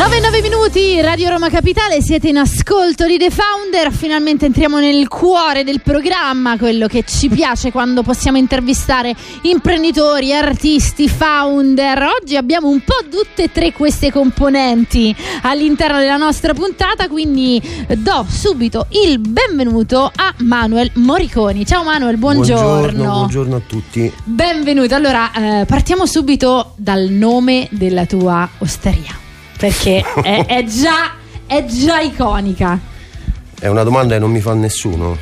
9-9 minuti, Radio Roma Capitale, siete in ascolto di The Founder, finalmente entriamo nel cuore del programma, quello che ci piace quando possiamo intervistare imprenditori, artisti, founder. Oggi abbiamo un po' tutte e tre queste componenti all'interno della nostra puntata, quindi do subito il benvenuto a Manuel Moriconi. Ciao Manuel, buongiorno. Buongiorno, buongiorno a tutti. Benvenuto. Allora, eh, partiamo subito dal nome della tua osteria perché è, è, già, è già iconica. È una domanda che non mi fa nessuno.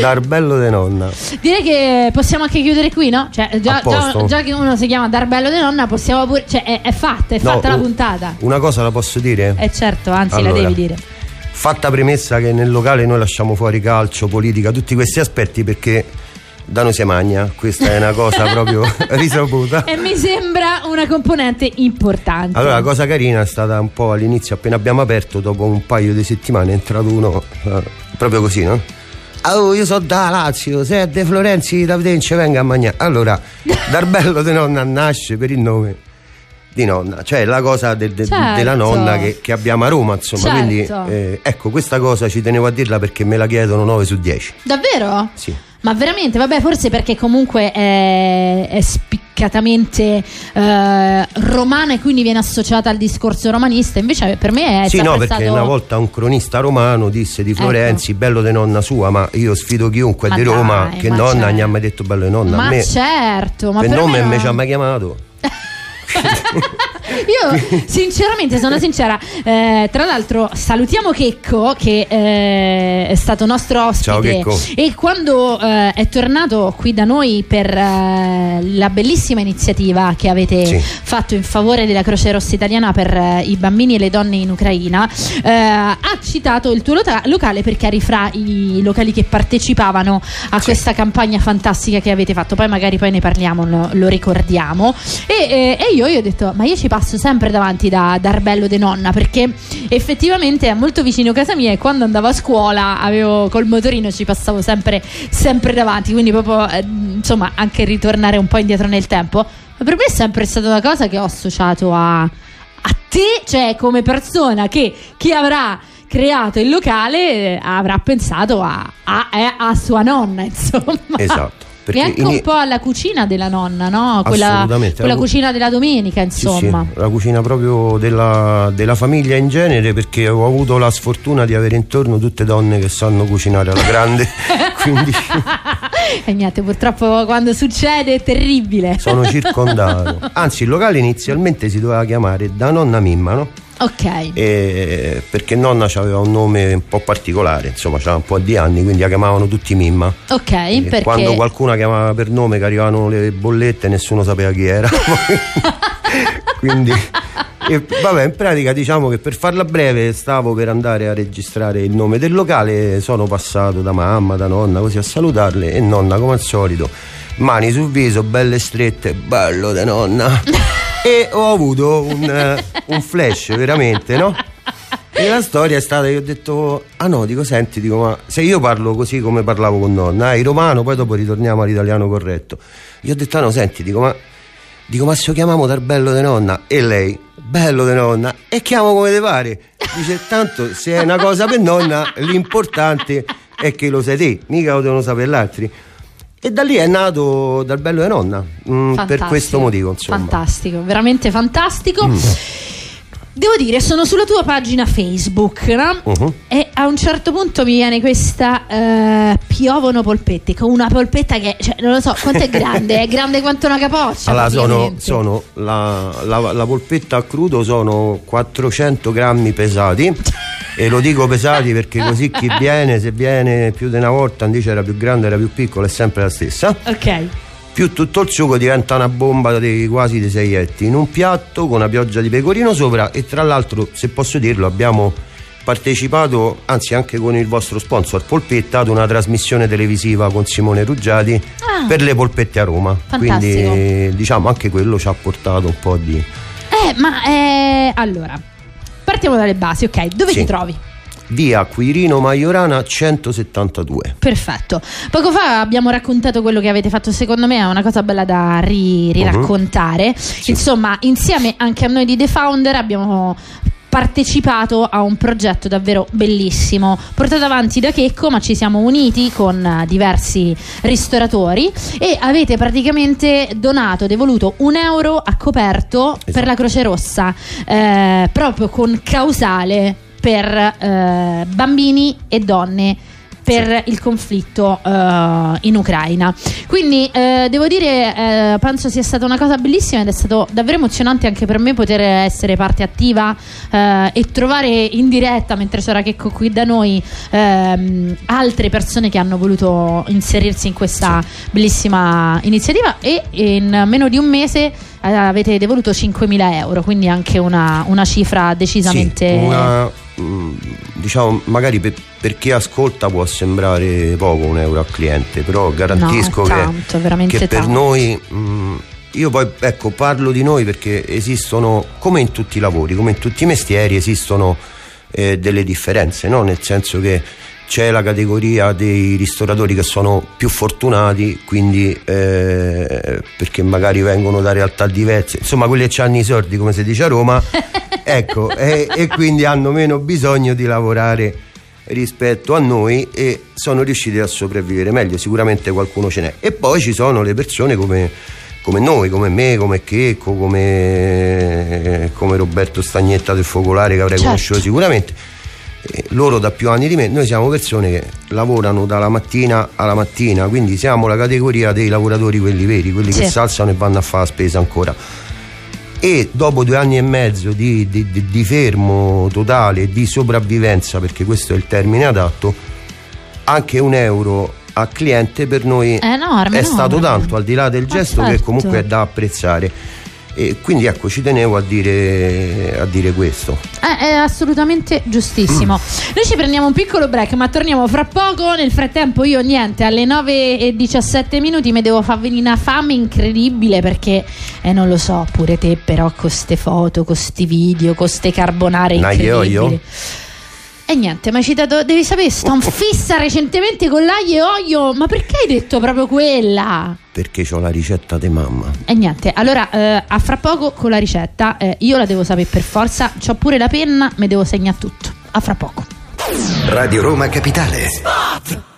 Darbello de nonna. Direi che possiamo anche chiudere qui, no? Cioè, già, già, già che uno si chiama Darbello de nonna, possiamo pure. Cioè, è, è fatta, è no, fatta la puntata. Una cosa la posso dire? Eh certo, anzi allora, la devi dire. Fatta premessa che nel locale noi lasciamo fuori calcio, politica, tutti questi aspetti perché da noi si magna, questa è una cosa proprio risaputa. E mi sembra una componente importante. Allora la cosa carina è stata un po' all'inizio, appena abbiamo aperto, dopo un paio di settimane è entrato uno, eh, proprio così, no? Oh, io sono da Lazio, se è De Florenzi da Vitence venga a mangiare. Allora, Darbello di nonna nasce per il nome di nonna, cioè la cosa de, de, certo. della nonna che, che, abbiamo a Roma, insomma. Certo. Quindi eh, ecco, questa cosa ci tenevo a dirla perché me la chiedono 9 su 10. Davvero? Sì. Ma veramente, vabbè, forse perché comunque è, è spiccatamente eh, romana e quindi viene associata al discorso romanista. Invece per me è Sì, no, perché stato... una volta un cronista romano disse di Florenzi, ecco. bello di nonna sua, ma io sfido chiunque ma di Roma dai, che nonna certo. mi ha mai detto bello di nonna. Ma me, certo, ma per, nome no. me ci ha mai chiamato. Io sinceramente sono sincera. Eh, tra l'altro salutiamo Checco che eh, è stato nostro ospite Ciao, e quando eh, è tornato qui da noi per eh, la bellissima iniziativa che avete sì. fatto in favore della Croce Rossa Italiana per eh, i bambini e le donne in Ucraina, eh, ha citato il tuo loca- locale perché eri fra i locali che partecipavano a sì. questa campagna fantastica che avete fatto. Poi magari poi ne parliamo, lo, lo ricordiamo. E, e io, io ho detto, ma io ci passo sempre davanti da, da Arbello de Nonna perché effettivamente è molto vicino a casa mia e quando andavo a scuola avevo col motorino ci passavo sempre, sempre davanti, quindi proprio eh, insomma anche ritornare un po' indietro nel tempo. Ma per me è sempre stata una cosa che ho associato a, a te, cioè come persona che chi avrà creato il locale eh, avrà pensato a, a, a, sua nonna, insomma. Esatto. Perché e anche in... un po' alla cucina della nonna, no? Quella, quella la... cucina della domenica, insomma. Sì, sì, la cucina proprio della, della, famiglia in genere, perché ho avuto la sfortuna di avere intorno tutte donne che sanno cucinare alla grande. quindi... e niente, purtroppo quando succede è terribile. Sono circondato. Anzi, il locale inizialmente si doveva chiamare Da Nonna Mimma, no? Ok. E perché nonna aveva un nome un po' particolare, insomma, c'era un po' di anni, quindi la chiamavano tutti Mimma. Ok. Perché... Quando qualcuno chiamava per nome che arrivavano le bollette, nessuno sapeva chi era. quindi. E, vabbè, in pratica diciamo che per farla breve stavo per andare a registrare il nome del locale, sono passato da mamma, da nonna, così a salutarle e nonna come al solito, mani sul viso, belle strette, bello da nonna e ho avuto un, uh, un flash veramente, no? E la storia è stata, io ho detto, ah no, dico, senti, dico, ma se io parlo così come parlavo con nonna, eh, romano, poi dopo ritorniamo all'italiano corretto. Io ho detto, ah no, senti, dico, ma, dico, ma se lo chiamiamo dal bello di nonna? E lei, bello di nonna, e chiamo come te pare. Dice, tanto se è una cosa per nonna, l'importante è che lo sai te, mica lo devono sapere gli altri. E da lì è nato dal bello di nonna, mh, mm, per questo motivo. Insomma. Fantastico, veramente fantastico. Mm. Devo dire, sono sulla tua pagina Facebook no? uh-huh. e a un certo punto mi viene questa uh, piovono polpette con una polpetta che, cioè, non lo so, quanto è grande? è grande quanto una capoccia. Allora, sono, sono la, la, la, polpetta a crudo sono 400 grammi pesati e lo dico pesati perché così chi viene, se viene più di una volta, dice era più grande, era più piccola, è sempre la stessa. Ok più tutto il sugo diventa una bomba di quasi di sei etti in un piatto con una pioggia di pecorino sopra e tra l'altro se posso dirlo abbiamo partecipato, anzi anche con il vostro sponsor Polpetta, ad una trasmissione televisiva con Simone Ruggiati ah, per le polpette a Roma. Fantastico. Quindi diciamo anche quello ci ha portato un po' di... Eh, ma eh, allora, partiamo dalle basi, ok? Dove sì. ti trovi? Via Quirino Maiorana 172. Perfetto. Poco fa abbiamo raccontato quello che avete fatto, secondo me è una cosa bella da ri- riraccontare. Uh-huh. Sì. Insomma, insieme anche a noi di The Founder abbiamo partecipato a un progetto davvero bellissimo portato avanti da Checco ma ci siamo uniti con diversi ristoratori e avete praticamente donato devoluto un euro a coperto esatto. per la Croce Rossa eh, proprio con causale per eh, bambini e donne per il conflitto uh, in Ucraina. Quindi uh, devo dire, uh, penso sia stata una cosa bellissima ed è stato davvero emozionante anche per me poter essere parte attiva e trovare in diretta, mentre c'era Checco qui da noi, ehm, altre persone che hanno voluto inserirsi in questa bellissima iniziativa e in meno di un mese avete devoluto 5.000 euro, quindi anche una, una cifra decisamente... Sì, una diciamo magari per, per, chi ascolta può sembrare poco un euro al cliente però garantisco no, tanto, che, che per tanto. noi mh, mm, io poi ecco parlo di noi perché esistono come in tutti i lavori come in tutti i mestieri esistono eh, delle differenze no? nel senso che c'è la categoria dei ristoratori che sono più fortunati, quindi eh, perché magari vengono da realtà diverse, insomma quelli che hanno i soldi come si dice a Roma, ecco, e, e quindi hanno meno bisogno di lavorare rispetto a noi e sono riusciti a sopravvivere meglio, sicuramente qualcuno ce n'è. E poi ci sono le persone come, come noi, come me, come Checco, come, come Roberto Stagnetta del Focolare che avrei certo. conosciuto sicuramente loro da più anni di me, noi siamo persone che lavorano dalla mattina alla mattina, quindi siamo la categoria dei lavoratori quelli veri, quelli sì. che si alzano e vanno a fare la spesa ancora. E dopo due anni e mezzo di, di, di, di fermo totale, di sopravvivenza, perché questo è il termine adatto, anche un euro a cliente per noi è, enorme, è stato tanto, al di là del gesto certo. che comunque è da apprezzare e quindi ecco ci tenevo a dire, a dire questo eh, è assolutamente giustissimo mm. noi ci prendiamo un piccolo break ma torniamo fra poco nel frattempo io niente alle 9 e 17 minuti mi devo far venire una fame incredibile perché eh, non lo so pure te però con queste foto con questi video con queste carbonare incredibili io. E niente, mi hai citato, devi sapere, sto fissa recentemente con l'aglio e olio, ma perché hai detto proprio quella? Perché ho la ricetta di mamma. E niente, allora eh, a fra poco con la ricetta, eh, io la devo sapere per forza, ho pure la penna, mi devo segnare tutto. A fra poco. Radio Roma Capitale. Spot!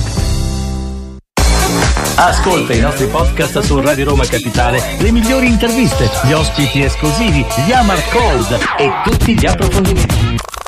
Ascolta i nostri podcast su Radio Roma Capitale, le migliori interviste, gli ospiti esclusivi, gli Amar Cold e tutti gli approfondimenti.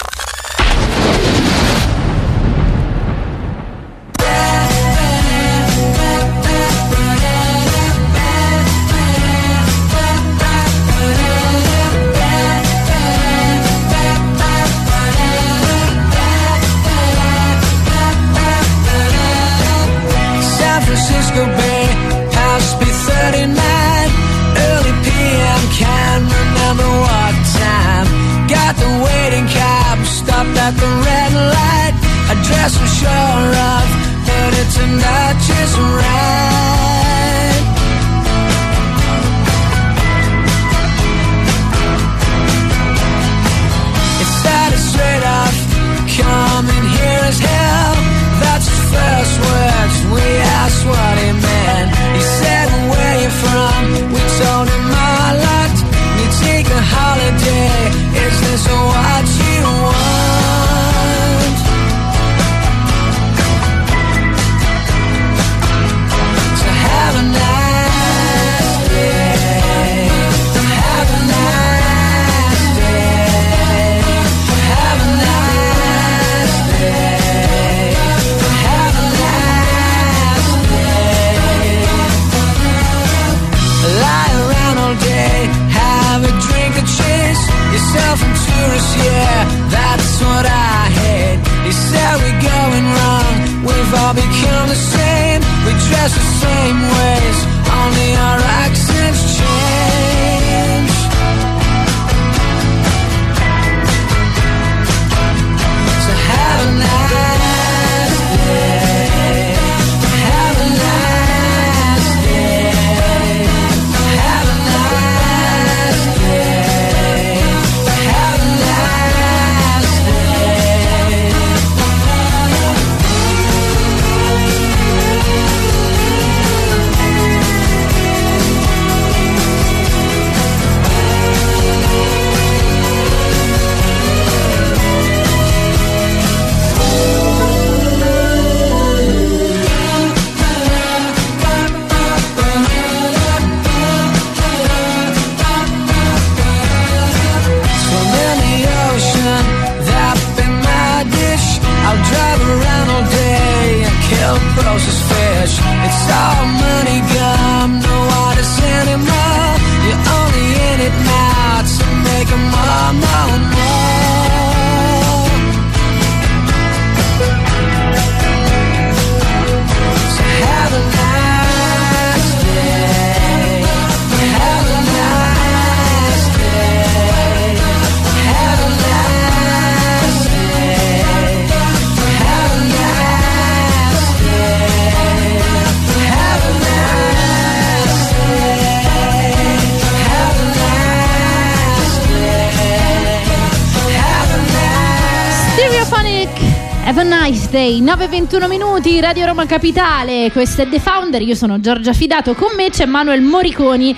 Day 9.21 minuti Radio Roma Capitale Questo è The Founder Io sono Giorgia Fidato Con me c'è Manuel Moriconi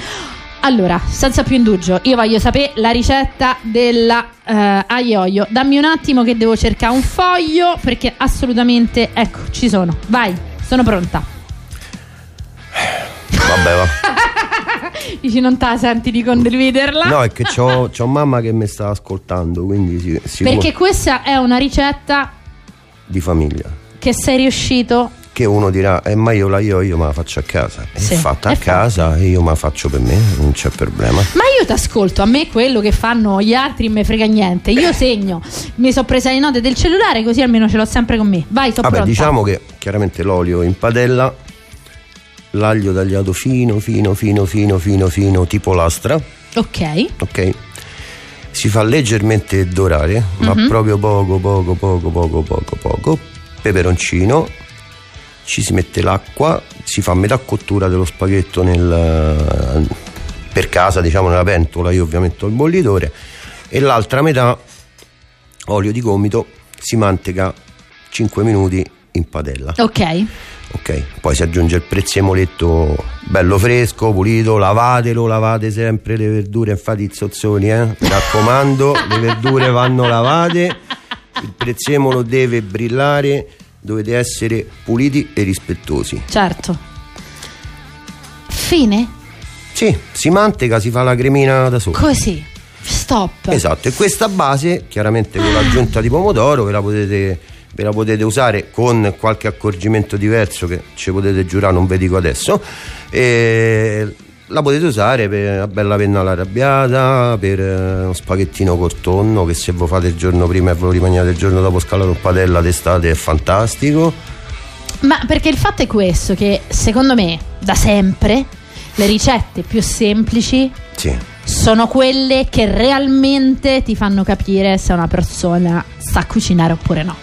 allora, senza più indugio, io voglio sapere la ricetta della eh, aioio. Dammi un attimo che devo cercare un foglio perché assolutamente, ecco, ci sono. Vai, sono pronta. Vabbè, va. Dici non te la senti di condividerla? No, è che c'ho, c'ho mamma che mi sta ascoltando, quindi si, sicuro Perché questa è una ricetta di famiglia. che sei riuscito Che uno dirà, eh, ma io la io, io me la faccio a casa. Sì, è fatta è a casa e io me la faccio per me, non c'è problema. Ma io ti ascolto, a me quello che fanno gli altri me frega niente. Io segno, mi sono presa le note del cellulare così almeno ce l'ho sempre con me. Vai, Vabbè, pronta. diciamo che chiaramente l'olio in padella, l'aglio tagliato fino, fino, fino, fino, fino, fino, tipo lastra, Ok. ok? Si fa leggermente dorare, ma Mhm. proprio poco, poco, poco, poco, poco, poco. Peperoncino, ci si mette l'acqua, si fa metà cottura dello spaghetto nel, per casa, diciamo nella pentola, io ovviamente ho il bollitore, e l'altra metà olio di gomito, si manteca 5 minuti in padella. Ok. Ok, poi si aggiunge il prezziemoletto bello fresco, pulito, lavatelo, lavate sempre le verdure, infatti i zozzoni, eh? Mi raccomando, le verdure vanno lavate, il prezzemolo deve brillare, dovete essere puliti e rispettosi. Certo. Fine? Sì, si manteca, si fa la cremina da sopra. Così. Stop. Esatto, e questa base, chiaramente con l'aggiunta di pomodoro, ve la potete, ve la potete usare con qualche accorgimento diverso che ci potete giurare, non vi dico adesso. E la potete usare per una bella penna alla arrabbiata, per eh, uno spaghettino col tonno che se voi fate il giorno prima e ve lo rimangiate il giorno dopo scalato in padella d'estate è fantastico. Ma perché il fatto è questo, che secondo me, da sempre, le ricette più semplici Sì. sono quelle che realmente ti fanno capire se una persona sa cucinare oppure no.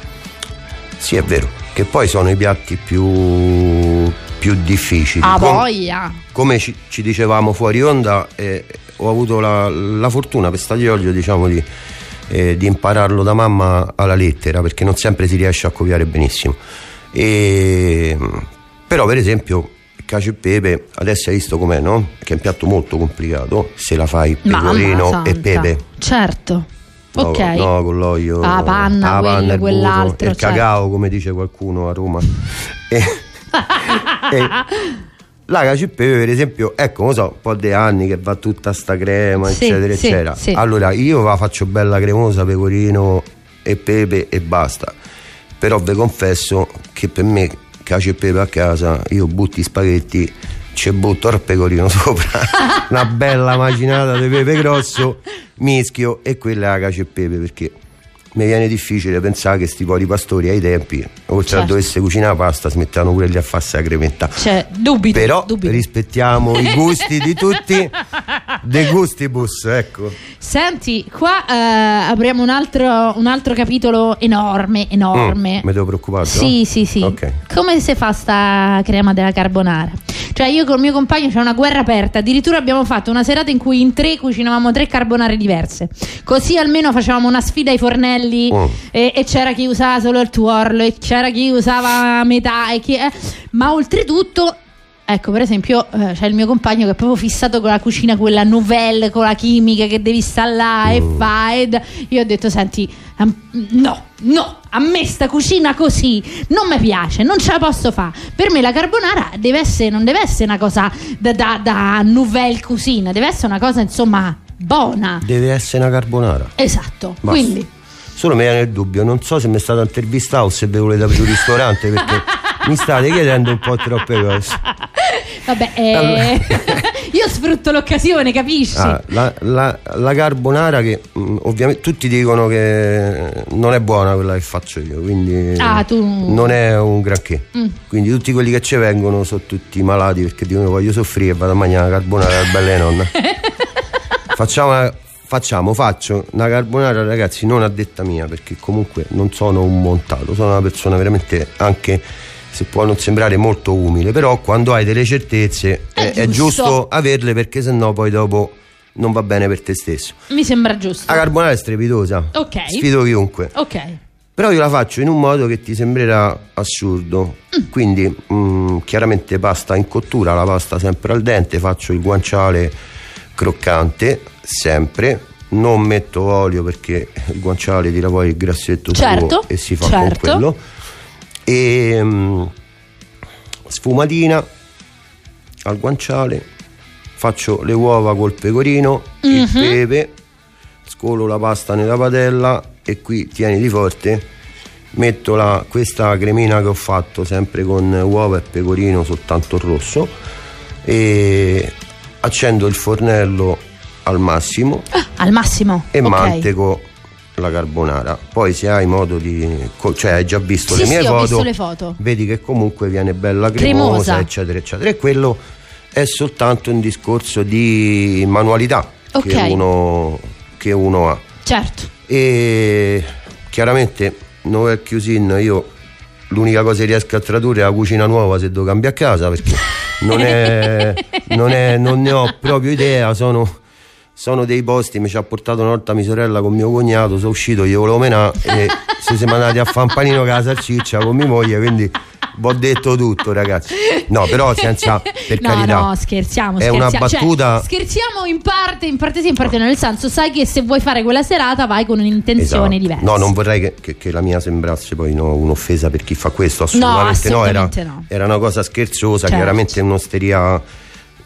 Sì, è vero, che poi sono i piatti più, più difficili. A Com- voglia! come ci, ci dicevamo fuori onda, eh, ho avuto la, la fortuna per staglioglio diciamo di, eh, di impararlo da mamma alla lettera perché non sempre si riesce a copiare benissimo. E, però, per esempio, il cacio e pepe, adesso hai visto com'è, no? Che è un piatto molto complicato. Se la fai pecorino e pepe. Certo. No, ok. No, con l'olio. Ah, panna, la quello, panna, il burro, quell'altro, il certo. cacao, come dice qualcuno a Roma. e, e la cacio e pepe, per esempio, ecco, non so, un po' di anni che va tutta sta crema, Sì, eccetera, sì, eccetera. sì. Allora, io la faccio bella cremosa, pecorino e pepe e basta. Però vi confesso che per me cacio e pepe a casa, io butto i spaghetti, ci butto il pecorino sopra, una bella macinata di pepe grosso, mischio e quella cacio e pepe perché mi viene difficile pensare che sti poveri pastori ai tempi, oltre a Certo. dovesse cucinare pasta, si mettevano pure lì a farsi la cremetta. Cioè, dubito. Però dubito. rispettiamo i gusti di tutti, de gustibus, ecco. Senti, qua eh, apriamo un altro, un altro capitolo enorme, enorme. Mm, mi devo preoccupare? Sì, sì, sì. Ok. Come si fa sta crema della carbonara? Cioè, io col mio compagno c'è una guerra aperta. Addirittura abbiamo fatto una serata in cui in tre cucinavamo tre carbonare diverse. Così almeno facevamo una sfida ai fornelli. Mm. E, e c'era chi usava solo il tuorlo, e c'era chi usava metà. E chi, eh. Ma oltretutto. Ecco, per esempio, eh, c'è il mio compagno che è proprio fissato con la cucina, quella novelle, con la chimica che devi installare e fa. e d- Io ho detto, senti, am- no, no, a me sta cucina così non mi piace, non ce la posso fare. Per me la carbonara deve essere, non deve essere una cosa da, da, da nouvelle cucina, deve essere una cosa, insomma, buona. Deve essere una carbonara. Esatto. Basta. Quindi, Solo mi viene il dubbio, non so se mi state intervistato o se vi volete aprire un ristorante perché mi state chiedendo un po' troppe cose. vabbè, eh, Allora. io sfrutto l'occasione, capisci? Ah, la, la- la carbonara che mm, ovviamente tutti dicono che non è buona quella che faccio io, quindi Ah, tu- non è un granché. Mm. Quindi tutti quelli che ci vengono sono tutti malati perché dicono voglio soffrire e vado a mangiare la carbonara bella nonna. facciamo, una- facciamo, faccio una carbonara ragazzi non a detta mia perché comunque non sono un montato, sono una persona veramente anche se può non sembrare molto umile, però quando hai delle certezze È è, è giusto. giusto averle perché sennò poi dopo non va bene per te stesso. Mi sembra giusto. La carbonara è strepitosa. Ok. Sfido chiunque. Ok. Però io la faccio in un modo che ti sembrerà assurdo. Mm. Quindi, mm, chiaramente pasta in cottura, la pasta sempre al dente, faccio il guanciale croccante, sempre. Non metto olio perché il guanciale tira poi il grassetto Certo, e si fa certo. con quello. E mm, sfumatina al guanciale, faccio le uova col pecorino, il Mhm. pepe, scolo la pasta nella padella e qui tieniti forte metto la- questa cremina che ho fatto sempre con uova e pecorino soltanto rosso e accendo il fornello al massimo Al massimo. e ok. manteco la carbonara poi se hai modo di cioè hai già visto Sì, le mie sì, foto le foto. vedi che comunque viene bella cremosa, Cremosa. eccetera eccetera e quello è soltanto un discorso di manualità Ok. che, uno, che uno ha Certo. e chiaramente Novel Cuisine io l'unica cosa che riesco a tradurre è la cucina nuova se devo cambiare casa perché non, è, non, è- non ne ho proprio idea sono, sono dei posti mi ci ha portato una volta mia sorella con mio cognato sono uscito io volevo menare e si siamo andati a fare un panino con la salsiccia con mia moglie quindi ho detto tutto ragazzi no però senza per no, carità no, scherziamo. è una. Cioè, battuta scherziamo in parte, in parte sì, in parte no. Nel senso, sai che se vuoi fare quella serata vai con un'intenzione Esatto. diversa. No, non vorrei che, che- che la mia sembrasse poi no, un'offesa per chi fa questo, assolutamente no, assolutamente era, no. era una cosa scherzosa, Certo. chiaramente un'osteria,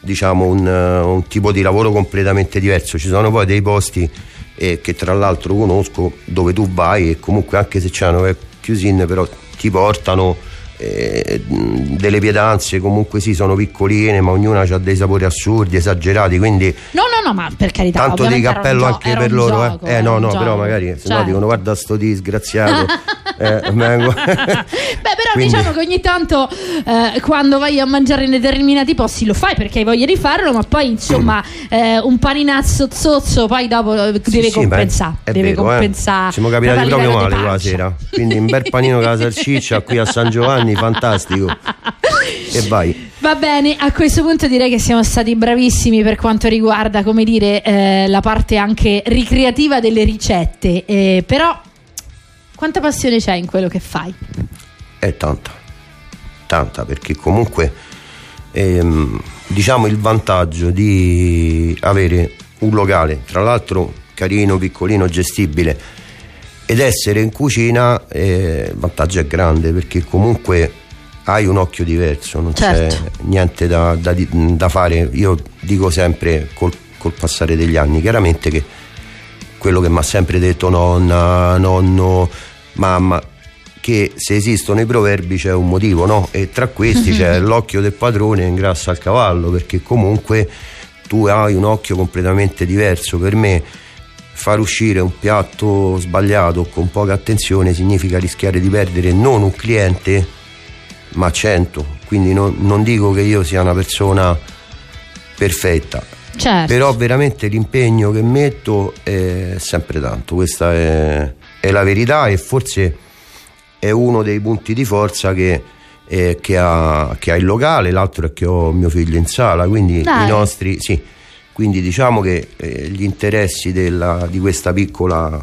diciamo un, eh, un tipo di lavoro completamente diverso, ci sono poi dei posti eh, che tra l'altro conosco dove tu vai e comunque anche se c'hanno web cuisine però ti portano eh, delle pietanze comunque sì sono piccoline ma ognuna ha dei sapori assurdi esagerati quindi No, no, no, ma per carità. Tanto di cappello anche per loro, gioco, eh. Eh no, no, però magari se no Certo. dicono guarda sto disgraziato. eh, vengo- Beh, però Quindi- diciamo che ogni tanto eh, quando vai a mangiare in determinati posti lo fai perché hai voglia di farlo, ma poi insomma eh, un paninazzo zozzo poi dopo eh, deve Sì, sì, compensare. è deve vero, compensare. Siamo capitati proprio male pancia. sera. Quindi un bel panino con la salsiccia qui a San Giovanni, fantastico. E vai. Va bene, a questo punto direi che siamo stati bravissimi per quanto riguarda, come dire, eh, la parte anche ricreativa delle ricette. Eh, però, quanta passione c'è in quello che fai? È tanta. Tanta, perché comunque ehm, diciamo il vantaggio di avere un locale, tra l'altro carino, piccolino, gestibile, ed essere in cucina, eh, il vantaggio è grande perché comunque hai un occhio diverso, non Certo. c'è niente da, da da fare. Io dico sempre col, col passare degli anni, chiaramente che quello che mi ha sempre detto nonna, nonno, mamma, che se esistono i proverbi c'è un motivo, no? E tra questi c'è l'occhio del padrone ingrassa il cavallo, perché comunque tu hai un occhio completamente diverso. Per me far uscire un piatto sbagliato con poca attenzione significa rischiare di perdere non un cliente ma cento. Quindi non, non dico che io sia una persona perfetta, Certo. però veramente l'impegno che metto è sempre tanto, questa è, è la verità e forse è uno dei punti di forza che, eh, che ha, che ha il locale, l'altro è che ho mio figlio in sala, quindi Dai. i nostri... Sì, quindi diciamo che eh, gli interessi della- di questa piccola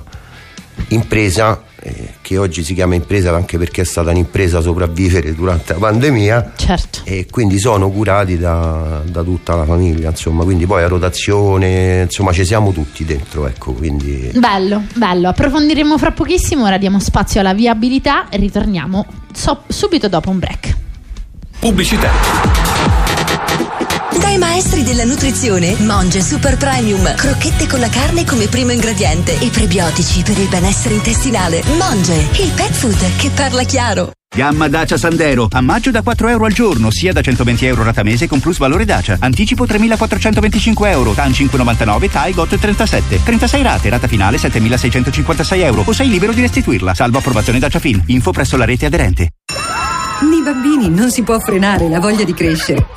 impresa, eh, che oggi si chiama impresa anche perché è stata un'impresa a sopravvivere durante la pandemia, Certo. e quindi sono curati da, da tutta la famiglia, insomma, quindi poi a rotazione, insomma ci siamo tutti dentro, ecco, quindi... Bello, bello. Approfondiremo fra pochissimo. Ora diamo spazio alla viabilità e ritorniamo so- subito dopo un break. Pubblicità. Dai maestri della nutrizione, Monge Super Premium, crocchette con la carne come primo ingrediente e prebiotici per il benessere intestinale. Monge, il pet food che parla chiaro. Gamma Dacia Sandero, a maggio da 4 euro al giorno, sia da 120 euro rata mese con plus valore Dacia. Anticipo 3.425 euro, TAN 599, TAI GOT 37. 36 rate, rata finale 7.656 euro o sei libero di restituirla, salvo approvazione Dacia Fin. Info presso la rete aderente. Nei bambini non si può frenare la voglia di crescere.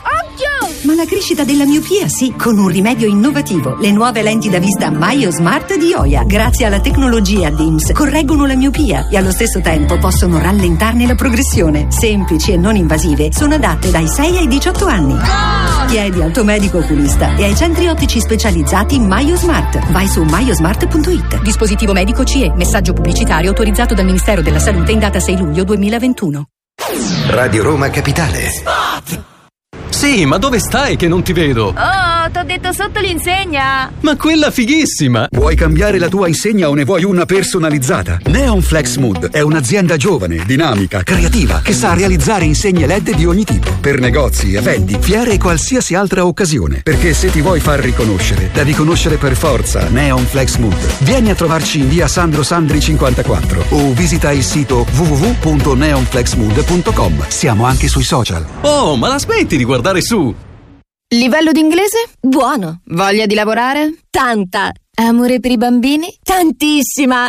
Ma la crescita della miopia sì, con un rimedio innovativo. Le nuove lenti da vista Maio Smart di Oya, grazie alla tecnologia DIMS, correggono la miopia e allo stesso tempo possono rallentarne la progressione. Semplici e non invasive, sono adatte dai 6 ai 18 anni. Chiedi al tuo medico oculista e ai centri ottici specializzati Maio Smart. Vai su maiosmart.it. Dispositivo medico CE, messaggio pubblicitario autorizzato dal Ministero della Salute in data 6 luglio 2021. Radio Roma Capitale. Sì, ma dove stai che non ti vedo? Oh, t'ho detto sotto l'insegna. Ma quella fighissima! Vuoi cambiare la tua insegna o ne vuoi una personalizzata? Neon Flex Mood è un'azienda giovane, dinamica, creativa che sa realizzare insegne LED di ogni tipo per negozi, eventi, fiere e qualsiasi altra occasione. Perché se ti vuoi far riconoscere, devi conoscere per forza Neon Flex Mood. Vieni a trovarci in via Sandro Sandri 54 o visita il sito www.neonflexmood.com. Siamo anche sui social. Oh, ma la smetti di guardare su! Livello di inglese? Buono. Voglia di lavorare? Tanta. Amore per i bambini? Tantissima.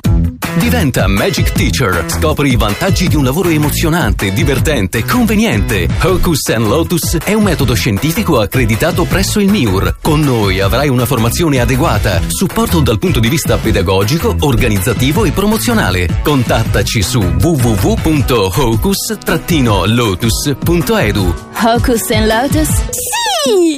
Diventa Magic Teacher. Scopri i vantaggi di un lavoro emozionante, divertente, conveniente. Hocus and Lotus è un metodo scientifico accreditato presso il MIUR. Con noi avrai una formazione adeguata, supporto dal punto di vista pedagogico, organizzativo e promozionale. Contattaci su www.hocus-lotus.edu. Hocus and Lotus? Sì!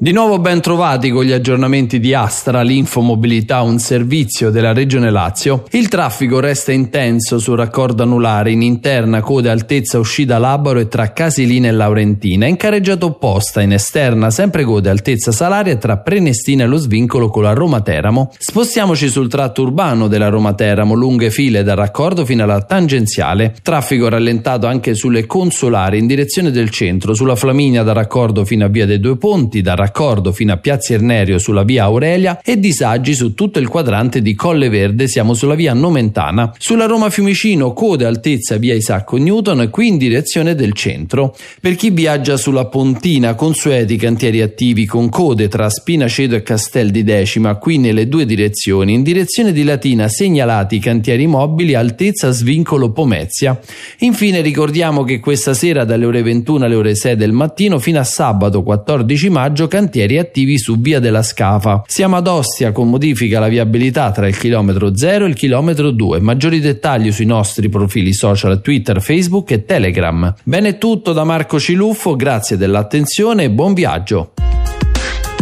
Di nuovo ben trovati con gli aggiornamenti di Astra, l'Infomobilità, un servizio della Regione Lazio. Il traffico resta intenso sul raccordo anulare in interna code altezza uscita Labaro e tra Casilina e Laurentina, in carreggiata opposta in esterna sempre code altezza Salaria tra Prenestina e lo svincolo con la Roma Teramo. Spostiamoci sul tratto urbano della Roma Teramo, lunghe file dal raccordo fino alla tangenziale. Traffico rallentato anche sulle consolari in direzione del centro, sulla Flaminia dal raccordo fino a Via dei Due Ponti, dal raccordo fino a Piazza Ernerio sulla via Aurelia e disagi su tutto il quadrante di Colle Verde, siamo sulla via Nomentana. Sulla Roma Fiumicino, code altezza via Isacco Newton qui in direzione del centro. Per chi viaggia sulla Pontina, consueti cantieri attivi con code tra Spinaceto e Castel di Decima, qui nelle due direzioni. In direzione di Latina segnalati cantieri mobili altezza svincolo Pomezia. Infine ricordiamo che questa sera dalle ore 21 alle ore 6 del mattino fino a sabato 14 maggio cantieri attivi su via della Scafa. Siamo ad Ostia con modifica alla viabilità tra il chilometro 0 e il chilometro 2. Maggiori dettagli sui nostri profili social Twitter, Facebook e Telegram. Bene è tutto da Marco Ciluffo, grazie dell'attenzione e buon viaggio.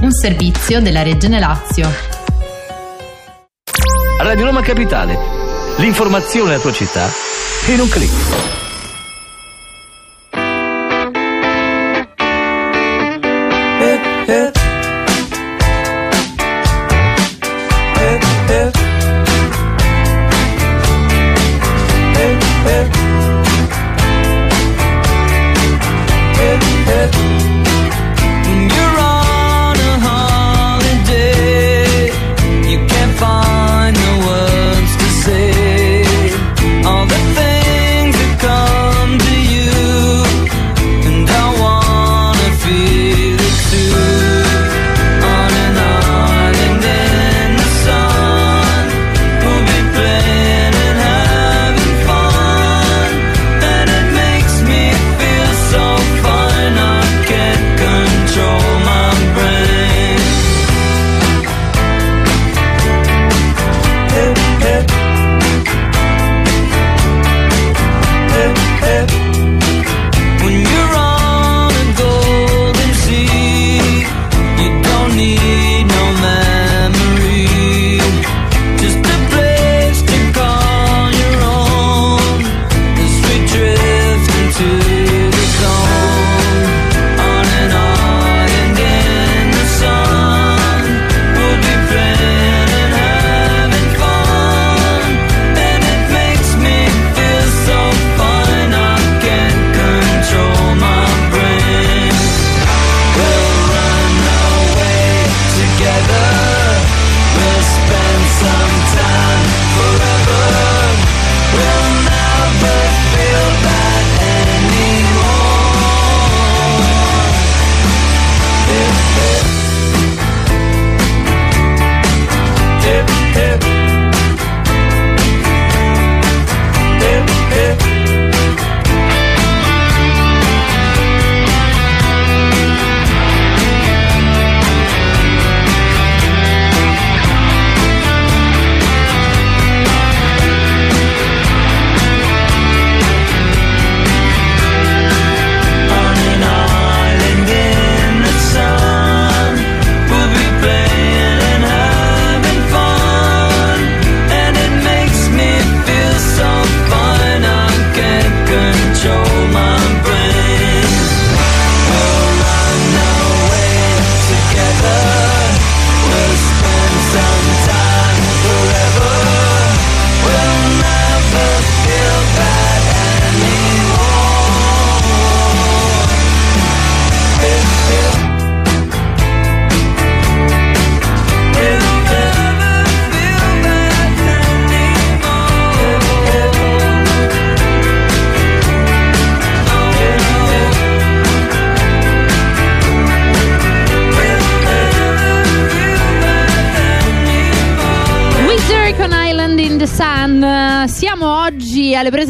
Un servizio della Regione Lazio. Radio Roma Capitale. L'informazione alla tua città in un clic.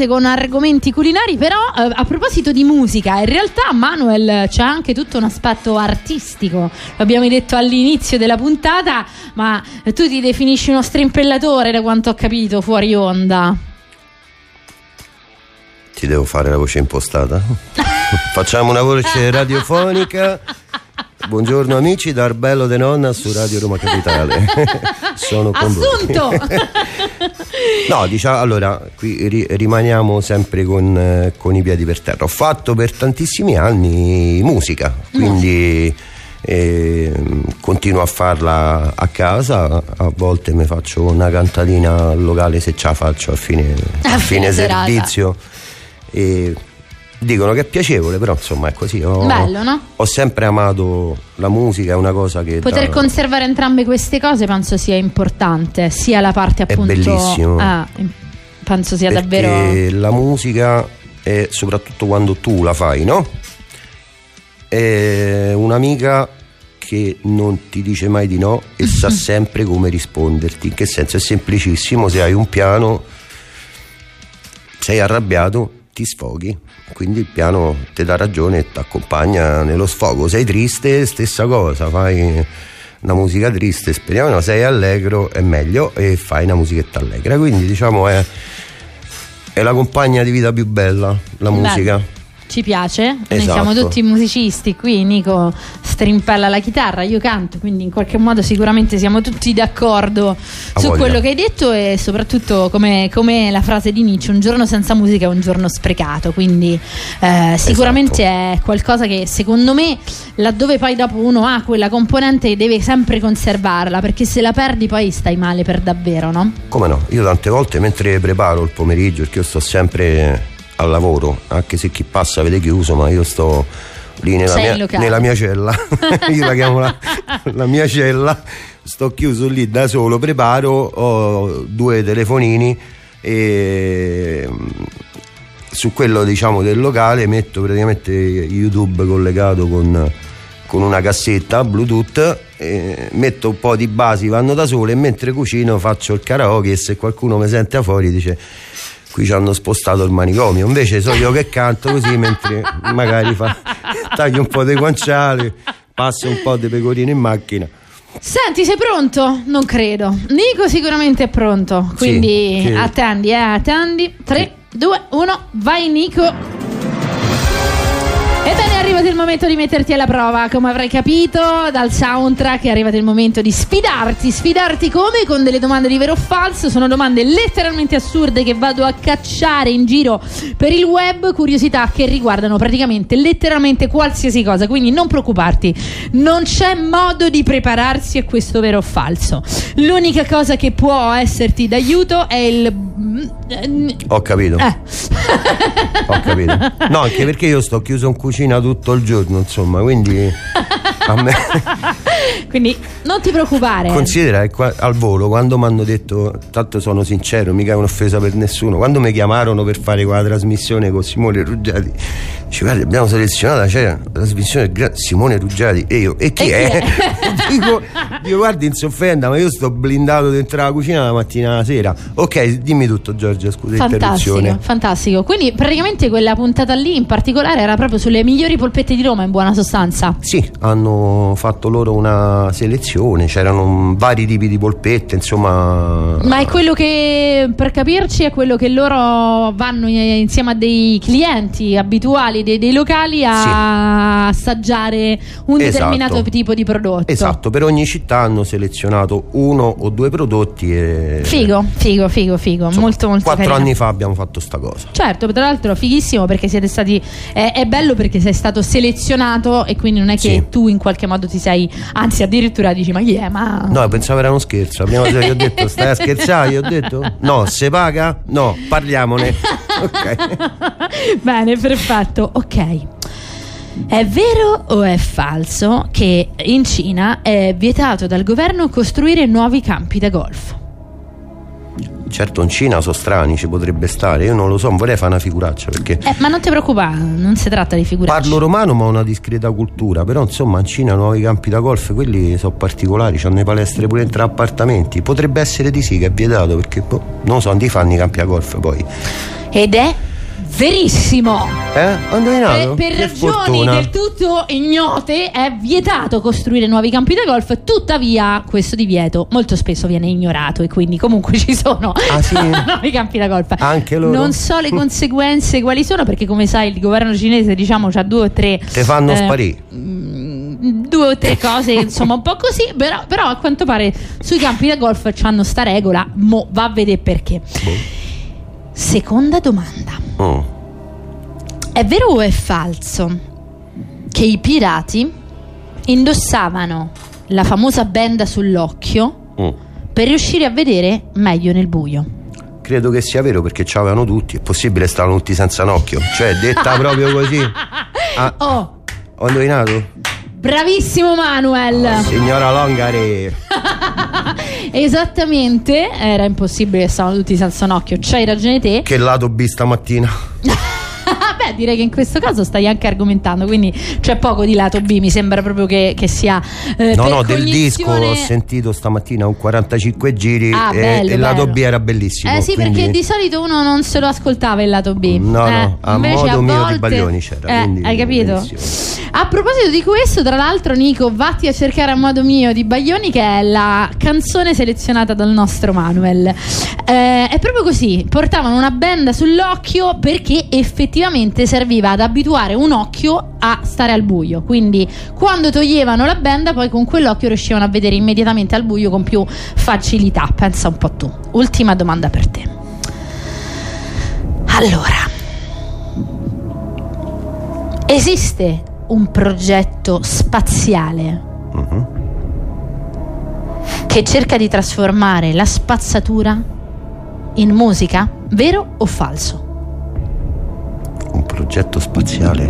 Con argomenti culinari, però eh, a proposito di musica, in realtà Manuel c'è anche tutto un aspetto artistico, l'abbiamo detto all'inizio della puntata, ma tu ti definisci uno strimpellatore da quanto ho capito fuori onda. Ti devo fare la voce impostata? Facciamo una voce radiofonica. Buongiorno amici, da Arbello de Nonna su Radio Roma Capitale. Sono con Assunto! no, diciamo, allora, qui ri- rimaniamo sempre con, eh, con i piedi per terra. Ho fatto per tantissimi anni musica, quindi eh, continuo a farla a casa, a volte mi faccio una cantatina al locale se ce la faccio a fine, A fine servizio. E dicono che è piacevole, però insomma è così. Ho, Bello, no? ho sempre amato la musica, è una cosa che... Poter dà- conservare entrambe queste cose penso sia importante, sia la parte È appunto... bellissimo. Ah, penso sia perché davvero... la musica è soprattutto quando tu la fai, no? È un'amica che non ti dice mai di no e sa sempre come risponderti. In che senso? È semplicissimo, se hai un piano, sei arrabbiato, ti sfoghi. Quindi il piano ti dà ragione e ti accompagna nello sfogo. Sei triste, stessa cosa, fai una musica triste, speriamo no, sei allegro è meglio e fai una musichetta allegra. Quindi diciamo è, è la compagna di vita più bella, la musica. Ci piace, noi Esatto. siamo tutti musicisti qui, Nico strimpella la chitarra, io canto, quindi in qualche modo sicuramente siamo tutti d'accordo A su voglia. quello che hai detto e soprattutto come, come la frase di Nietzsche, un giorno senza musica è un giorno sprecato, quindi eh, sicuramente Esatto. è qualcosa che secondo me laddove poi dopo uno ha quella componente deve sempre conservarla perché se la perdi poi stai male per davvero, no? Come no? Io tante volte mentre preparo il pomeriggio, perché io sto sempre al lavoro, anche se chi passa vede chiuso, ma io sto lì nella, mia, nella mia cella, io la chiamo la, la mia cella, sto chiuso lì da solo, preparo, ho due telefonini e mm, su quello diciamo del locale metto praticamente YouTube collegato con, con una cassetta Bluetooth metto un po' di basi vanno da sole e mentre cucino faccio il karaoke e se qualcuno mi sente fuori dice qui ci hanno spostato il manicomio invece so io che canto così mentre magari fa, taglio un po' dei guanciali passo un po' di pecorino in macchina Senti, sei pronto? Non credo. Nico sicuramente è pronto, quindi sì. attendi, eh, attendi. 3, 2, 1, vai Nico. Arrivato il momento di metterti alla prova, come avrai capito dal soundtrack è arrivato il momento di sfidarti, sfidarti come? Con delle domande di vero o falso, sono domande letteralmente assurde che vado a cacciare in giro per il web, curiosità che riguardano praticamente letteralmente qualsiasi cosa, quindi non preoccuparti, non c'è modo di prepararsi a questo vero o falso. L'unica cosa che può esserti d'aiuto è il... ho capito Eh. ho capito no anche perché io sto chiuso in cucina tutto il giorno insomma quindi a me Quindi non ti preoccupare. Considera che qua- al volo quando mi hanno detto, tanto sono sincero, mica è un'offesa per nessuno, quando mi chiamarono per fare quella trasmissione con Simone Ruggiati, dice guarda abbiamo selezionato, c'è la trasmissione gra- Simone Ruggiati e io, e chi, E chi è? dico, dico guardi non si offenda ma io sto blindato dentro la cucina la mattina alla sera. Ok, dimmi tutto Giorgia, scusa Fantastico, fantastico. Quindi praticamente quella puntata lì in particolare era proprio sulle migliori polpette di Roma in buona sostanza. Sì, hanno fatto loro una selezione, c'erano vari tipi di polpette, insomma... Ma è quello che, per capirci, è quello che loro vanno eh, insieme a dei clienti abituali dei, dei locali a assaggiare un Esatto. determinato tipo di prodotto. Esatto, per ogni città hanno selezionato uno o due prodotti e Figo, figo, figo, figo. molto, molto quattro carino. anni fa abbiamo fatto sta cosa. Certo, tra l'altro fighissimo perché siete stati. È, è bello perché sei stato selezionato e quindi non è che Sì. tu in qualche modo ti sei. Anzi, addirittura dici: Ma chi è? Ma. No, pensavo era uno scherzo. La prima volta che ho detto stai a scherzare, gli ho detto no, se paga? No, parliamone. ok. Bene, perfetto. Ok. È vero o è falso che in Cina è vietato dal governo costruire nuovi campi da golf? Certo, in Cina sono strani, ci potrebbe stare. Io non lo so, non vorrei fare una figuraccia perché. Eh, ma non ti preoccupare, non si tratta di figuracce. Parlo romano ma ho una discreta cultura, però insomma in Cina nuovi campi da golf, quelli sono particolari, hanno le palestre pure dentro appartamenti. Potrebbe essere di sì che è vietato perché boh, non so, non fanno i campi da golf poi. Ed è verissimo. Eh? Ho indovinato? Per, per ragioni fortuna. del tutto ignote è vietato costruire nuovi campi da golf, tuttavia questo divieto molto spesso viene ignorato e quindi comunque ci sono Ah, sì? nuovi campi da golf. Anche loro? Non so le conseguenze quali sono perché come sai il governo cinese diciamo ha due o tre... Te fanno eh, sparire. due o tre cose insomma un po' così però, però a quanto pare sui campi da golf c'hanno sta regola mo va a vedere perché seconda domanda Mm. è vero o è falso che i pirati indossavano la famosa benda sull'occhio Mm. per riuscire a vedere meglio nel buio Credo che sia vero perché ci avevano tutti, è possibile stavano tutti senza un occhio. Cioè, detta proprio così. Ah, oh ho indovinato? bravissimo Manuel Signora Longare. esattamente era impossibile che stavano tutti senza un occhio c'hai ragione te Che lato B stamattina? Beh, direi che in questo caso stai anche argomentando, quindi c'è poco di lato B, mi sembra proprio che, che sia... eh, no, no, del disco ho sentito stamattina un 45 giri Ah, e, bello, il lato bello. B era bellissimo. Eh sì, quindi- perché di solito uno non se lo ascoltava il lato B. No, Eh, no, a modo a mio di Baglioni c'era, Eh, hai capito? benissimo. A proposito di questo, tra l'altro, Nico, vatti a cercare a modo mio di Baglioni, che è la canzone selezionata dal nostro Manuel. Eh, è proprio così: portavano una benda sull'occhio perché effettivamente serviva ad abituare un occhio a stare al buio. Quindi, quando toglievano la benda, poi con quell'occhio riuscivano a vedere immediatamente al buio con più facilità. Pensa un po' tu. Ultima domanda per te. Allora, esiste un progetto spaziale Mhm. che cerca di trasformare la spazzatura in musica? Vero o falso? Progetto spaziale.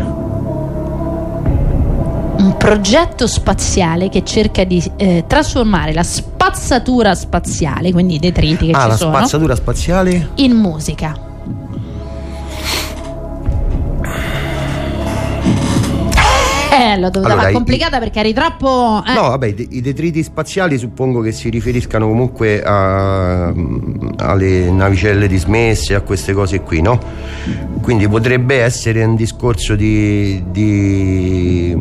Un progetto spaziale che cerca di eh, trasformare la spazzatura spaziale, quindi i detriti che ah, ci la sono, spazzatura spaziale? in musica. Eh, l'ho dovuta Allora, fare i- complicata perché eri troppo. eh. No, vabbè, i de- i detriti spaziali suppongo che si riferiscano comunque a- alle navicelle dismesse, a queste cose qui, no? Quindi potrebbe essere un discorso di, di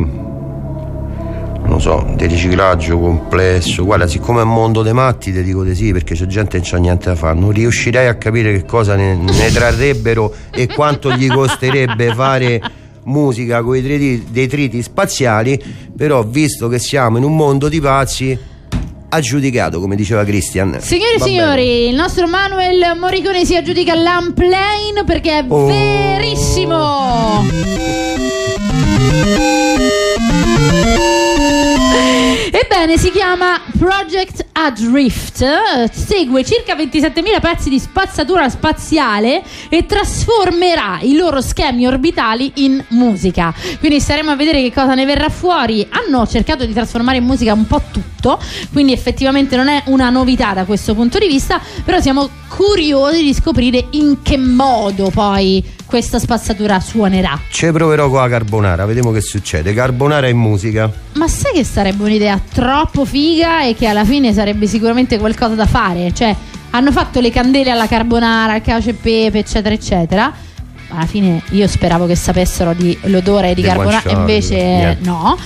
non so, di riciclaggio complesso. Guarda, siccome è un mondo dei matti, ti dico di sì, perché c'è gente che non c'ha niente da fare. Non riuscirei a capire che cosa ne, ne trarrebbero e quanto gli costerebbe fare musica con i detriti, spaziali. Però, visto che siamo in un mondo di pazzi, aggiudicato, come diceva Christian. Signori e signori, il nostro Manuel Morricone si aggiudica l'Unplane perché è Oh. verissimo. Ebbene, si chiama Project Adrift. Segue circa 27.000 pezzi di spazzatura spaziale e trasformerà i loro schemi orbitali in musica. Quindi staremo a vedere che cosa ne verrà fuori. Hanno cercato di trasformare in musica un po' tutto, quindi effettivamente non è una novità da questo punto di vista, però siamo curiosi di scoprire in che modo poi questa spazzatura suonerà. Ci proverò con la carbonara, vediamo che succede. Carbonara in musica. Ma sai che sarebbe un'idea troppo figa e che alla fine sarebbe sicuramente qualcosa da fare? Cioè, hanno fatto le candele alla carbonara, al cacio e pepe, eccetera, eccetera. Alla fine io speravo che sapessero di l'odore di Dei carbonara, invece niente. no,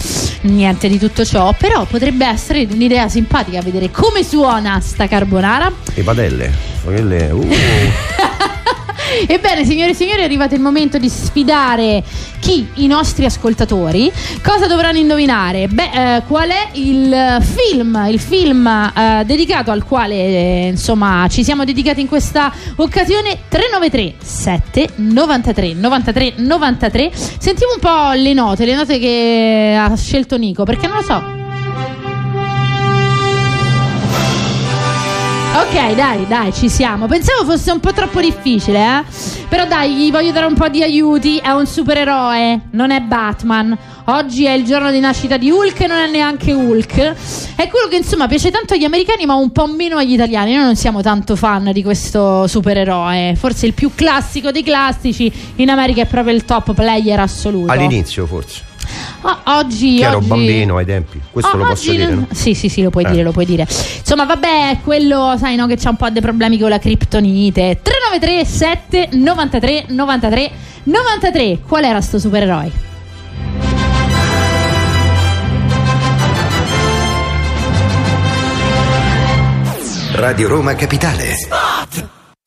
niente di tutto ciò. Però potrebbe essere un'idea simpatica vedere come suona sta carbonara. Le padelle. Quelle. uh. Ebbene, signore e signori, è arrivato il momento di sfidare chi? I nostri ascoltatori. Cosa dovranno indovinare? Beh, eh, qual è il film, il film eh, dedicato al quale eh, insomma ci siamo dedicati in questa occasione? 393 7 93 93 93. Sentiamo un po' le note, le note che ha scelto Nico, perché non lo so. Ok, dai, dai, ci siamo. Pensavo fosse un po' troppo difficile, eh. Però dai, gli voglio dare un po' di aiuti. È un supereroe, non è Batman. Oggi è il giorno di nascita di Hulk, non è neanche Hulk. È quello che insomma piace tanto agli americani, ma un po' meno agli italiani. Noi non siamo tanto fan di questo supereroe. Forse il più classico dei classici. In America è proprio il top player assoluto. All'inizio, forse. Ah, oggi, Che ero oggi- bambino ai tempi. Questo Ah, lo posso dire, non- no? Sì, sì, sì, lo puoi Eh. dire, lo puoi dire. Insomma, vabbè, quello, sai, no, che c'ha un po' dei problemi con la criptonite. 393 7 93 93 93. Qual era sto supereroe? Radio Roma Capitale.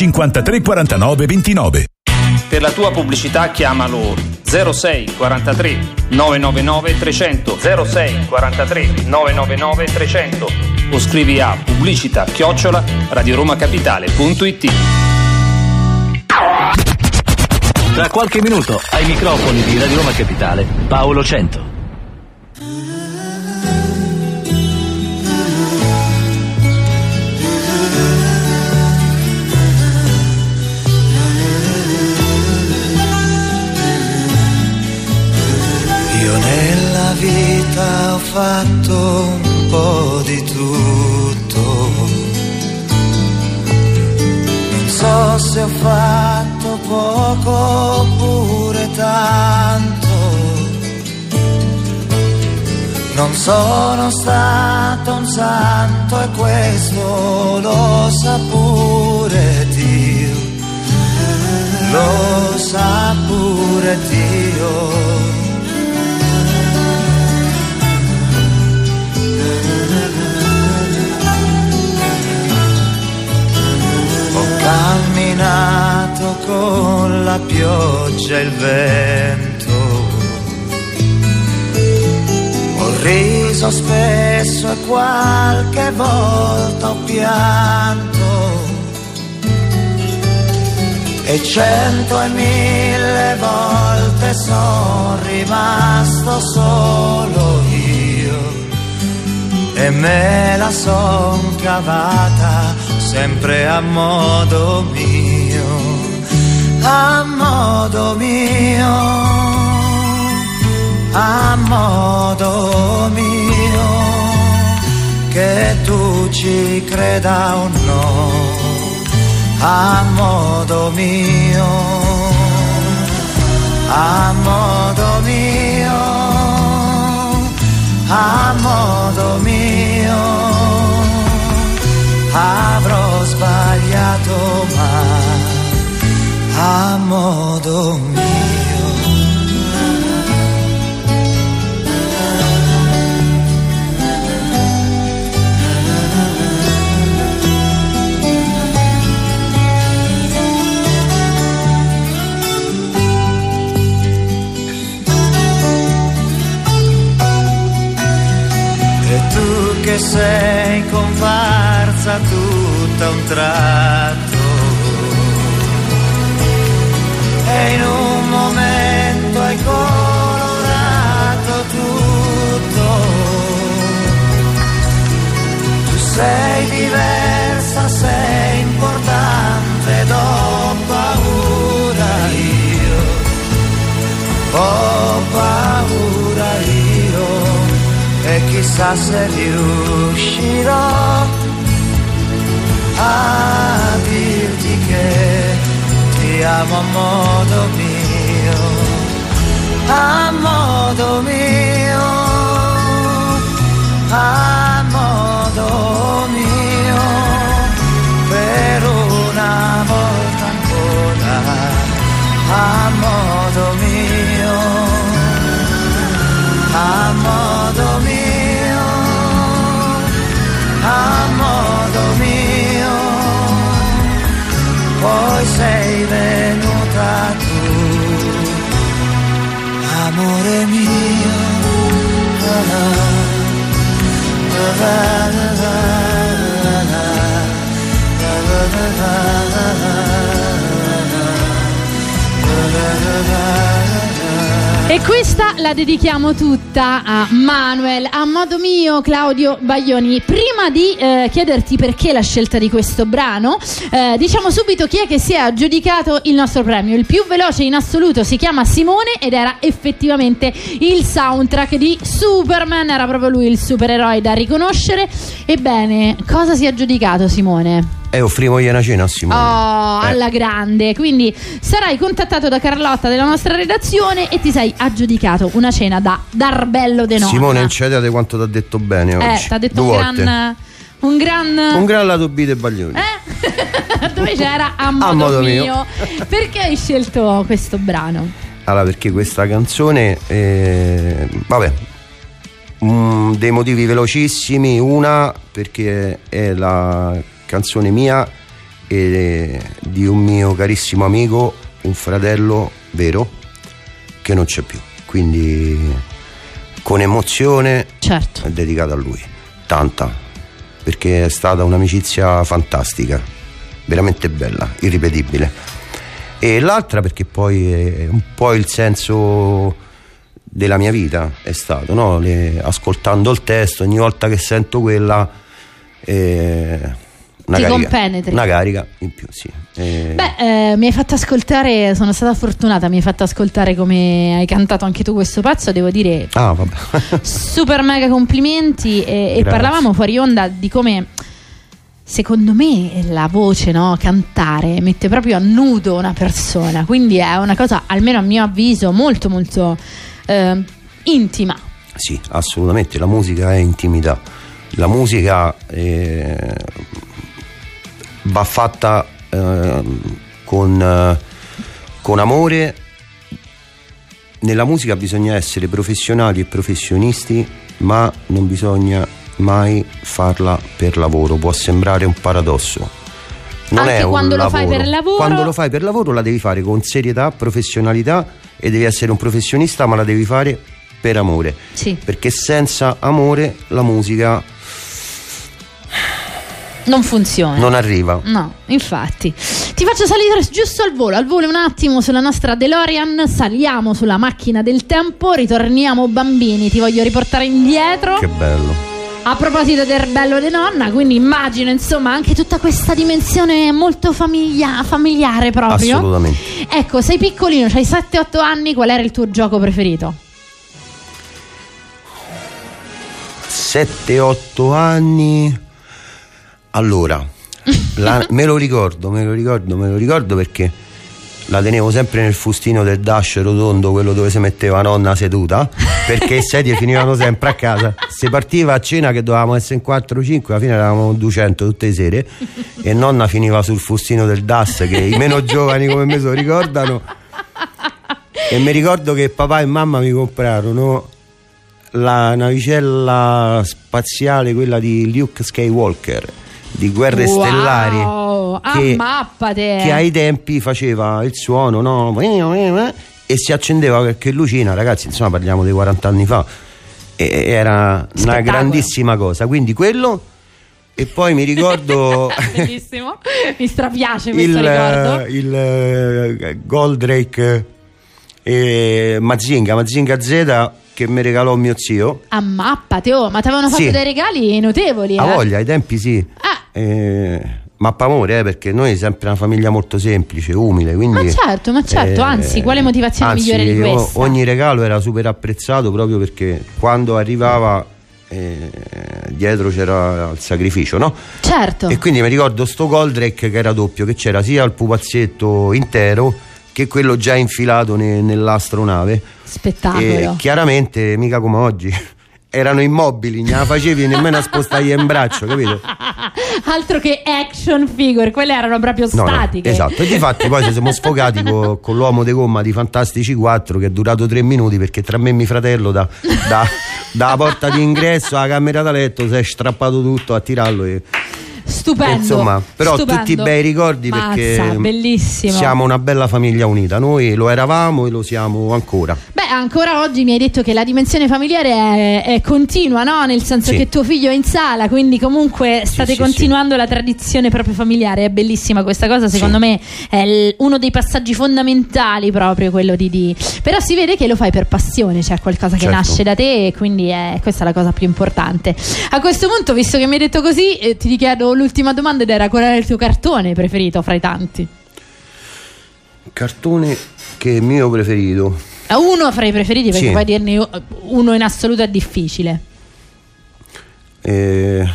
53 49 29. Per la tua pubblicità chiamalo 06 43 999 300 06 43 999 300 o scrivi a pubblicità chiocciola radioromacapitale.it Tra qualche minuto ai microfoni di Radio Roma Capitale, Paolo Cento. Vita ho fatto un po' di tutto. Non so se ho fatto poco oppure tanto. Non sono stato un santo e questo lo sa pure Dio. E cento e mille volte sono rimasto solo io. E me la son cavata sempre a modo mio, a modo mio, a modo mio, che tu ci creda o no, a modo mio, a modo mio a modo mio avrò sbagliato ma a modo mio sei comparsa tutta un tratto chissà se riuscirò a dirti che ti amo a modo mio, a modo mio, a modo mio, per una volta ancora, cuore mio. Ah, ah, ah, e questa la dedichiamo tutta a Manuel modo mio Claudio Baglioni. Prima di eh, chiederti perché la scelta di questo brano, eh, diciamo subito chi è che si è aggiudicato il nostro premio. Il più veloce in assoluto si chiama Simone ed era effettivamente il soundtrack di Superman, era proprio lui il supereroe da riconoscere. Ebbene, cosa si è aggiudicato Simone? E Eh, offrimogli una cena a Simone. Oh, Eh. alla grande. Quindi sarai contattato da Carlotta della nostra redazione e ti sei aggiudicato una cena da Darbello de Nonna. Simone, incedete quanto ti ha detto bene eh, oggi. ti ha detto Due un gran un gran Un gran lato B dei Baglioni. dove c'era a modo, modo mio. mio. Perché hai scelto questo brano? Allora, perché questa canzone, eh, vabbè, mm, dei motivi velocissimi. Una, perché è la canzone mia e di un mio carissimo amico, un fratello vero, che non c'è più. Quindi, con emozione, certo. è dedicata a lui. Tanta, perché è stata un'amicizia fantastica, veramente bella, irripetibile. E l'altra perché poi è un po' il senso della mia vita è stato, no? Le- ascoltando il testo, ogni volta che sento quella eh, una, Ti carica, compenetri. una carica in più, sì. Eh, Beh, eh, mi hai fatto ascoltare, sono stata fortunata, mi hai fatto ascoltare come hai cantato anche tu questo pezzo, devo dire ah, vabbè. super mega complimenti e, e parlavamo fuori onda di come secondo me la voce, no, cantare mette proprio a nudo una persona, quindi è una cosa almeno a mio avviso molto molto eh, intima. Sì, assolutamente, la musica è intimità. La musica eh, va fatta eh, con, eh, con amore. Nella musica bisogna essere professionali e professionisti, ma non bisogna mai farla per lavoro. Può sembrare un paradosso. Non Anche è un quando lo fai lavoro. per lavoro? Quando lo fai per lavoro la devi fare con serietà, professionalità e devi essere un professionista, ma la devi fare per amore. Sì. Perché senza amore la musica Non funziona. non arriva. No, infatti. Ti faccio salire giusto al volo, al volo un attimo sulla nostra DeLorean, saliamo sulla macchina del tempo, ritorniamo bambini, ti voglio riportare indietro. Che bello. A proposito del bello di nonna, quindi immagino insomma anche tutta questa dimensione molto famiglia- familiare proprio. Assolutamente. Ecco, sei piccolino, hai 7-8 anni, qual era il tuo gioco preferito? 7-8 anni. Allora, la- me lo ricordo, me lo ricordo, me lo ricordo perché la tenevo sempre nel fustino del dash rotondo, quello dove si metteva nonna seduta, perché le sedie finivano sempre a casa. Si partiva a cena che dovevamo essere in 4-5, alla fine eravamo 200 tutte le sere e nonna finiva sul fustino del DAS che i meno giovani come me se lo ricordano. E mi ricordo che papà e mamma mi comprarono la navicella spaziale, quella di Luke Skywalker, di Guerre Wow, Stellari, che, che ai tempi faceva il suono, no? E si accendeva perché lucina, ragazzi, insomma parliamo di 40 anni fa. E era una Spettacolo. grandissima cosa. Quindi quello. E poi mi ricordo Bellissimo, mi strapiace questo il, ricordo. il eh, Goldrake e Mazinga, Mazinga Z che mi regalò mio zio. Ammappate, oh, ma ti avevano fatto Sì. dei regali notevoli. A eh? voglia, ai tempi sì. Eh, mappa amore, eh, perché noi sempre una famiglia molto semplice, umile. Quindi, Ma certo, ma certo, eh, anzi, quale motivazione anzi, migliore di questa? ogni regalo era super apprezzato proprio perché quando arrivava eh, dietro c'era il sacrificio, no? Certo. E quindi mi ricordo sto Goldrake che era doppio, che c'era sia il pupazzetto intero che quello già infilato ne- nell'astronave. Spettacolo. E chiaramente, mica come oggi, erano immobili, non la facevi nemmeno a spostargli in braccio, capito? Altro che action figure, quelle erano proprio No, no, statiche. esatto, e difatti poi ci siamo sfogati co- con l'uomo de gomma di Fantastici 4 che è durato tre minuti perché tra me e mio fratello da, da- dalla porta di ingresso alla camera da letto si è strappato tutto a tirarlo e Stupendo. insomma però stupendo. tutti bei ricordi Mazza, perché bellissimo. siamo una bella famiglia unita noi lo eravamo e lo siamo ancora Beh, ancora oggi mi hai detto che la dimensione familiare è, è continua, no? Nel senso Sì. che tuo figlio è in sala, quindi comunque state sì, continuando la tradizione proprio familiare. È bellissima questa cosa, secondo me è il- uno dei passaggi fondamentali proprio quello di, di- Però si vede che lo fai per passione, cioè qualcosa che Certo. nasce da te e quindi è, questa è la cosa più importante. A questo punto, visto che mi hai detto così, eh, ti chiedo l'ultima domanda ed era qual era il tuo cartone preferito fra i tanti? Cartone che è mio preferito. Eh, Uno fra i preferiti, perché Sì. poi dirne uno in assoluto è difficile. Eh,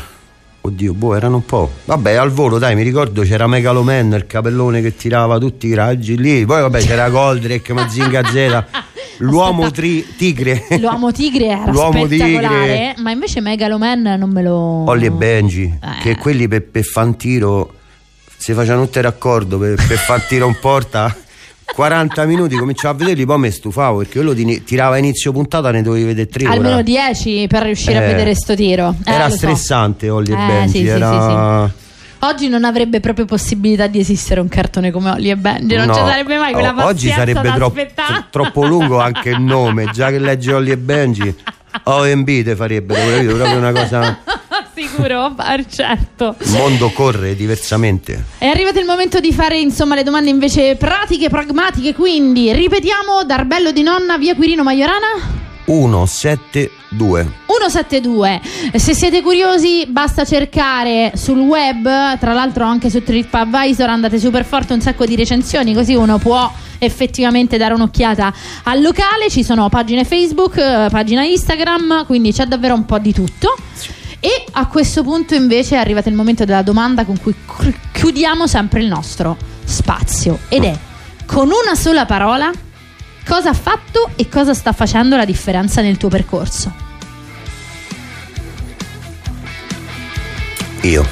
oddio, boh, erano un po'. Vabbè, al volo, dai, mi ricordo c'era Megaloman, il capellone che tirava tutti i raggi lì. Poi, vabbè, c'era Goldrake, Mazinga Z, l'uomo tri- tigre, L'uomo tigre era L'uomo spettacolare, tigre. ma invece Megaloman non me lo. Olli e Benji, Eh. che quelli per, per fare un tiro si facevano tutti raccordo per, per far tiro in porta. 40 minuti cominciavo a vederli, poi mi stufavo perché quello ti- tirava a inizio puntata, ne dovevi vedere tre. Almeno ora. 10 per riuscire a Eh, vedere sto tiro. Eh, Era lo so. stressante Olli e Eh, Benji, sì, sì, era... Oggi non avrebbe proprio possibilità di esistere un cartone come Olli e Benji, non No, ci sarebbe mai quella pazienza Oggi sarebbe troppo, troppo lungo anche il nome, già che legge Olli e Benji. OMB te farebbero, capito? proprio una cosa. Sicuro, ah, certo. Il mondo corre diversamente. È arrivato il momento di fare insomma le domande invece pratiche, pragmatiche, quindi ripetiamo Darbello di nonna via Quirino Maiorana 172. 172. Se siete curiosi, basta cercare sul web, tra l'altro anche su TripAdvisor andate super forte un sacco di recensioni, così uno può effettivamente dare un'occhiata al locale. Ci sono pagine Facebook, eh, pagina Instagram, quindi c'è davvero un po' di tutto. E a questo punto invece è arrivato il momento della domanda con cui chiudiamo sempre il nostro spazio ed è con una sola parola cosa ha fatto e cosa sta facendo la differenza nel tuo percorso. Io.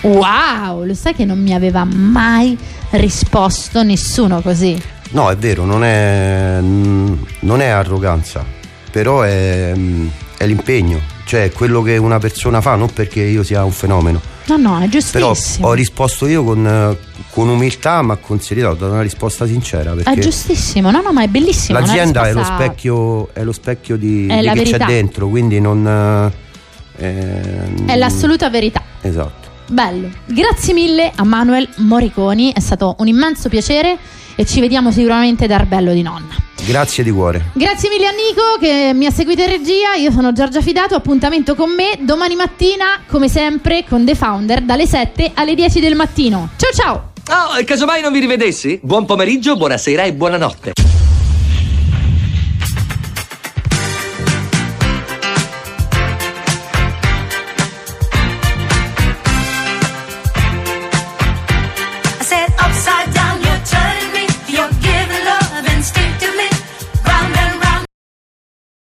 Wow, lo sai che non mi aveva mai risposto nessuno così. No, è vero, non è, mm, non è arroganza, però è, mm, è l'impegno, cioè quello che una persona fa, non perché io sia un fenomeno. No, no, è Però giustissimo. ho risposto io con, eh, con umiltà, ma con serietà, ho dato una risposta sincera. È giustissimo, no, no, ma è bellissimo. l'azienda è lo risposta- specchio, è lo specchio di, di verità. c'è dentro, quindi non. eh, ehm, È l'assoluta verità. Esatto. Bello. Grazie mille a Manuel Moriconi, è stato un immenso piacere e ci vediamo sicuramente da Arbello di Nonna. Grazie di cuore. Grazie mille a Nico che mi ha seguito in regia, io sono Giorgia Fidato, appuntamento con me domani mattina come sempre con The Founder dalle 7 alle 10 del mattino. Ciao ciao! Oh, e casomai non vi rivedessi? Buon pomeriggio, buonasera e buonanotte.